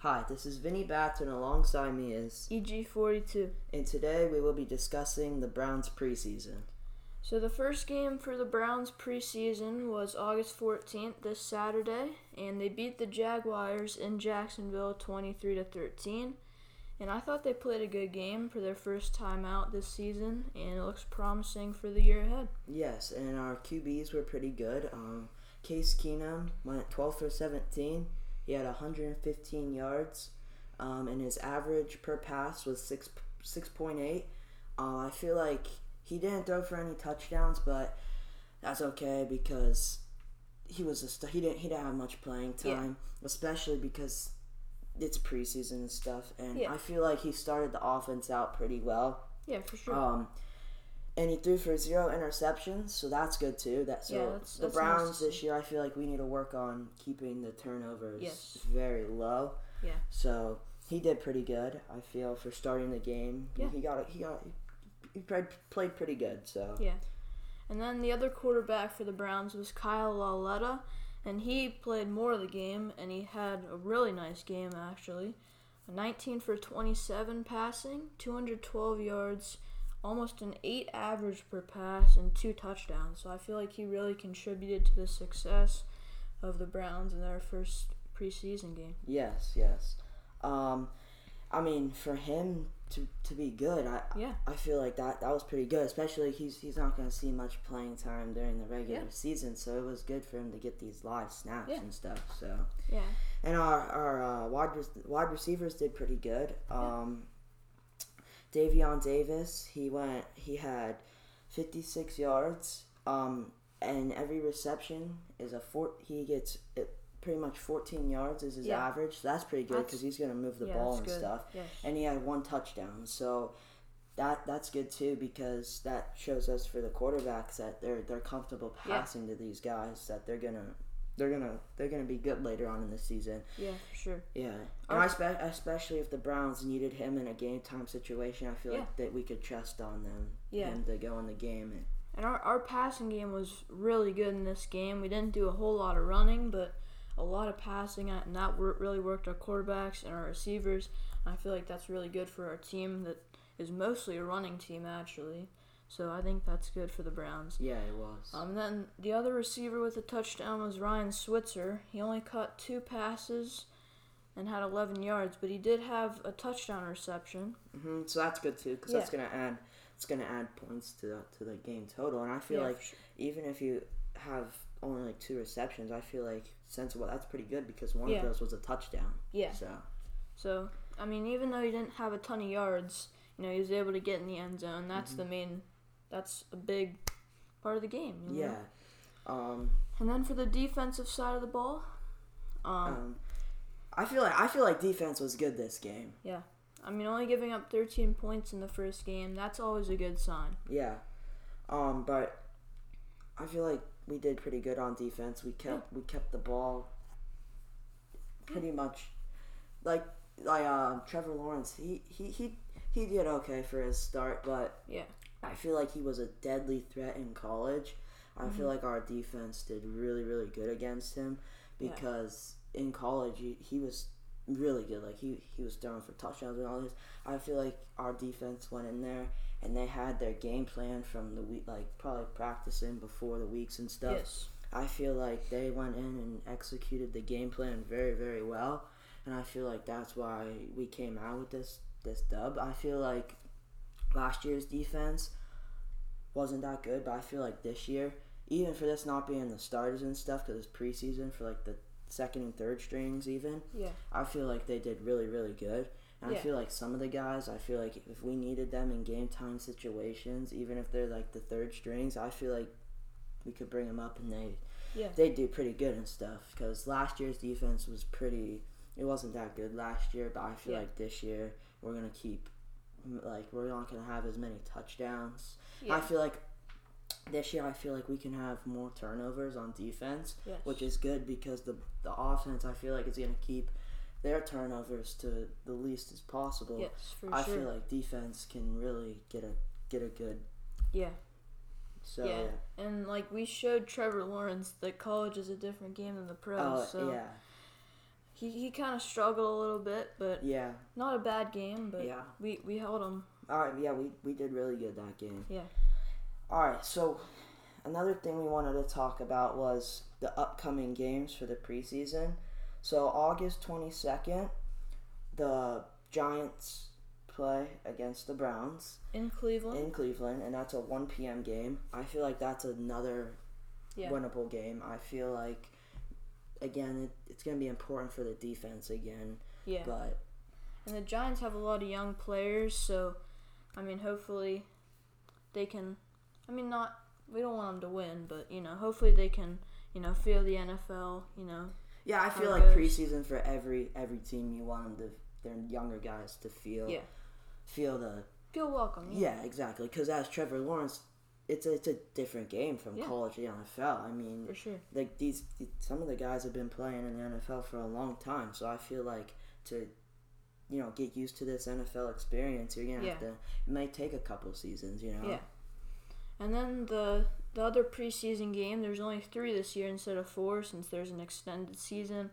Hi, this is Vinny Batts, and alongside me is EG42. And today we will be discussing the Browns preseason. So the first game for the Browns preseason was August 14th, this Saturday, and they beat the Jaguars in Jacksonville 23 to 13. And I thought they played a good game for their first time out this season, and it looks promising for the year ahead. Yes, and our QBs were pretty good. Um, Case Keenum went 12 for 17. He had 115 yards, um, and his average per pass was six 6.8. Uh, I feel like he didn't throw for any touchdowns, but that's okay because he was a st- he didn't he didn't have much playing time, yeah. especially because it's preseason and stuff. And yeah. I feel like he started the offense out pretty well. Yeah, for sure. Um, and he threw for zero interceptions, so that's good too. That so yeah, that's, the that's Browns nice this year, I feel like we need to work on keeping the turnovers yes. very low. Yeah. So he did pretty good. I feel for starting the game. Yeah. He got he got he played played pretty good. So yeah. And then the other quarterback for the Browns was Kyle Lauletta, and he played more of the game, and he had a really nice game actually. 19 for 27 passing, 212 yards, almost an 8 average per pass, and two touchdowns. So I feel like he really contributed to the success of the Browns in their first preseason game. Yes, yes. Um, I mean, for him to, to be good, I yeah. I feel like that that was pretty good. Especially he's he's not going to see much playing time during the regular yeah. season, so it was good for him to get these live snaps yeah. and stuff. So yeah, and our our uh, wide wide receivers did pretty good. Um, Davion Davis, he went he had fifty six yards. Um, and every reception is a four. He gets it pretty much 14 yards is his Yeah. average. So that's pretty good because he's going to move the yeah, ball and good. stuff. Yes. And he had one touchdown. So that that's good too because that shows us for the quarterbacks that they're they're comfortable Yeah. passing to these guys that they're gonna they're gonna they're gonna be good later on in the season. yeah, for sure. Yeah, and I spe- especially if the Browns needed him in a game time situation, I feel Yeah. like that we could trust on them. Yeah. him to go in the game and And our, our passing game was really good in this game. We didn't do a whole lot of running, but a lot of passing, and that really worked our quarterbacks and our receivers. And I feel like that's really good for our team that is mostly a running team, actually. So I think that's good for the Browns. yeah, it was. Um, then the other receiver with a touchdown was Ryan Switzer. He only caught two passes and had 11 yards, but he did have a touchdown reception. hmm So that's good too, because Yeah. that's gonna add it's gonna add points to the, to the game total. And I feel Yeah, like sure. even if you have only like two receptions, I feel like sensible. That's pretty good because one Yeah. of those was a touchdown. Yeah. So So, I mean, even though he didn't have a ton of yards, you know, he was able to get in the end zone. That's the main, that's a big part of the game. You know? yeah. Um, And then for the defensive side of the ball, um, um, I feel like I feel like defense was good this game. yeah. I mean, only giving up 13 points in the first game, that's always a good sign. Yeah. Um, but I feel like we did pretty good on defense. We kept we kept the ball pretty much like like uh, Trevor Lawrence. He, he he he did okay for his start, but Yeah. I feel like he was a deadly threat in college. I Mm-hmm. feel like our defense did really really good against him Yeah. because in college he, he was really good. Like he he was throwing for touchdowns and all this. I feel like our defense went in there and they had their game plan from the week, like probably practicing before the weeks and stuff. Yes. I feel like they went in and executed the game plan very very well, and I feel like that's why we came out with this this dub. I feel like last year's defense wasn't that good, but I feel like this year, even for this not being the starters and stuff, because it's preseason for like the second and third strings, even Yeah. I feel like they did really really good. And I feel like some of the guys, I feel like if we needed them in game time situations, even if they're like the third strings, I feel like we could bring them up and they Yeah. they do pretty good and stuff. Because last year's defense was pretty. It wasn't that good last year, but I feel Yeah. like this year we're gonna keep like we're not gonna have as many touchdowns. I feel like this year I feel like we can have more turnovers on defense, Yes. which is good because the the offense I feel like is gonna keep their turnovers to the least as possible. Yes, for I sure. feel like defense can really get a get a good yeah. so yeah. yeah. And like we showed Trevor Lawrence that college is a different game than the pros. Oh so yeah. He, he kind of struggled a little bit, but Yeah. not a bad game. But Yeah. we we held him. All right. Yeah, we we did really good that game. Yeah. All right. So another thing we wanted to talk about was the upcoming games for the preseason. So August twenty second, the Giants play against the Browns In Cleveland. in Cleveland, and that's a one p.m. game. I feel like that's another Yeah. winnable game. I feel like again it, it's going to be important for the defense again, yeah. but And the Giants have a lot of young players, so I mean, hopefully they can. I mean, not we don't want them to win, but you know, hopefully they can. You know, feel the NFL. You know, yeah, I feel like goes. preseason for every every team you want them to their younger guys to feel Yeah. feel the feel welcome. yeah exactly because as Trevor Lawrence. It's a, it's a different game from Yeah. college to the NFL. I mean, for sure. like these some of the guys have been playing in the NFL for a long time, so I feel like to you know get used to this NFL experience, you're gonna have to. It might take a couple seasons, you know. Yeah. And then the the other preseason game, there's only three this year instead of four, since there's an extended season.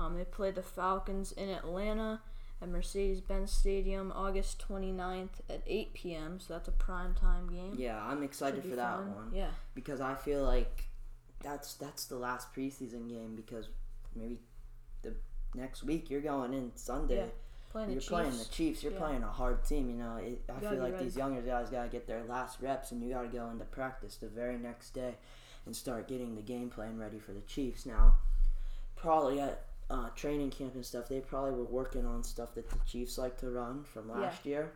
Um, they play the Falcons in Atlanta at Mercedes-Benz Stadium, August 29th at 8 p.m. So that's a prime time game. Yeah, I'm excited for that fun. one Yeah. because I feel like that's that's the last preseason game because maybe the next week you're going in Sunday. Yeah, Playing the You're Chiefs. playing the Chiefs. You're Yeah. playing a hard team. You know, it, I gotta feel like ready. these younger guys gotta get their last reps, and you gotta go into practice the very next day and start getting the game plan ready for the Chiefs. Now, probably at uh, training camp and stuff, they probably were working on stuff that the Chiefs like to run from last year.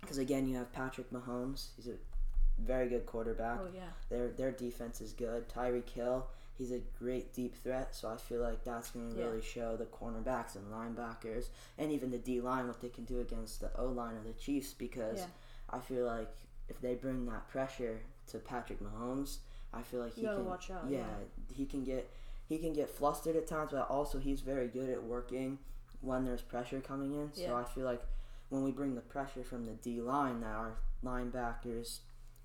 Because again, you have Patrick Mahomes. He's a very good quarterback. Oh yeah. Their their defense is good. Tyreek Hill. he's a great deep threat. So I feel like that's going to Yeah. really show the cornerbacks and linebackers, and even the D line what they can do against the O line of the Chiefs. Because Yeah. I feel like if they bring that pressure to Patrick Mahomes, I feel like he can. watch out, Yeah, yeah. he can get he can get flustered at times, but also he's very good at working when there's pressure coming in. So Yeah. I feel like when we bring the pressure from the D line, that our linebackers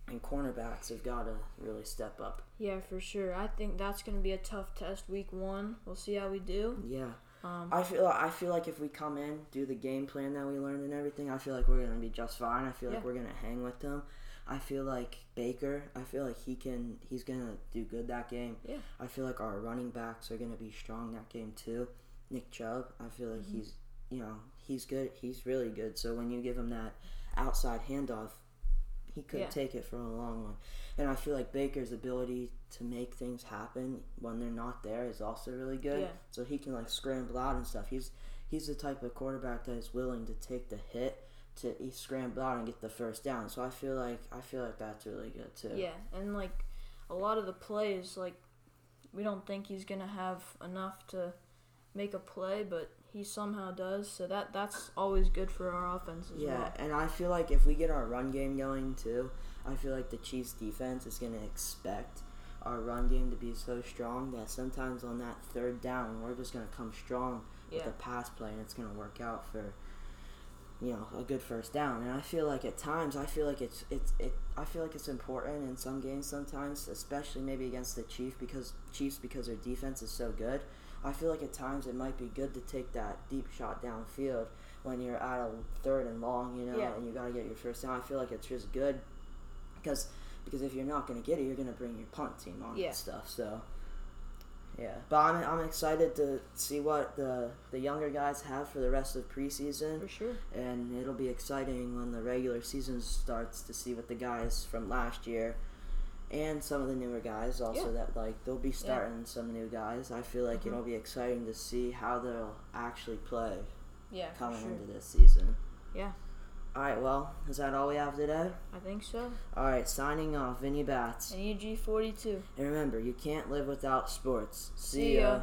and cornerbacks have got to really step up. Yeah, for sure. I think that's gonna be a tough test week one. We'll see how we do. Yeah. Um, I feel I feel like if we come in, do the game plan that we learned and everything, I feel like we're gonna be just fine. I feel like Yeah. we're gonna hang with them. I feel like Baker. I feel like he can. He's gonna do good that game. Yeah. I feel like our running backs are gonna be strong that game too. Nick Chubb. I feel like Mm-hmm. he's you know he's good. He's really good. So when you give him that outside handoff, he could Yeah. take it for a long one. And I feel like Baker's ability to make things happen when they're not there is also really good. Yeah. So he can like scramble out and stuff. He's he's the type of quarterback that is willing to take the hit to scramble out and get the first down. So I feel like I feel like that's really good too. Yeah, and like a lot of the plays, like we don't think he's gonna have enough to make a play, but he somehow does. So that that's always good for our offense as Yeah, well. and I feel like if we get our run game going too, I feel like the Chiefs defense is gonna expect our run game to be so strong that sometimes on that third down we're just gonna come strong Yeah. with a pass play and it's gonna work out for you know a good first down. And I feel like at times I feel like it's it's it I feel like it's important in some games sometimes, especially maybe against the Chiefs because Chiefs because their defense is so good. I feel like at times it might be good to take that deep shot downfield when you're at a third and long, you know, Yeah. and you got to get your first down. I feel like it's just good because because if you're not going to get it, you're going to bring your punt team on Yeah. and stuff. So yeah, but I'm, I'm excited to see what the the younger guys have for the rest of preseason, For sure. and it'll be exciting when the regular season starts to see what the guys from last year. And some of the newer guys also Yeah. that like they'll be starting some new guys. I feel like Mhm. it'll be exciting to see how they'll actually play Yeah, coming sure. into this season. Yeah. All right, well, is that all we have today? I think so. All right, signing off, Vinny Bats. And EG forty two. And remember, you can't live without sports. See ya.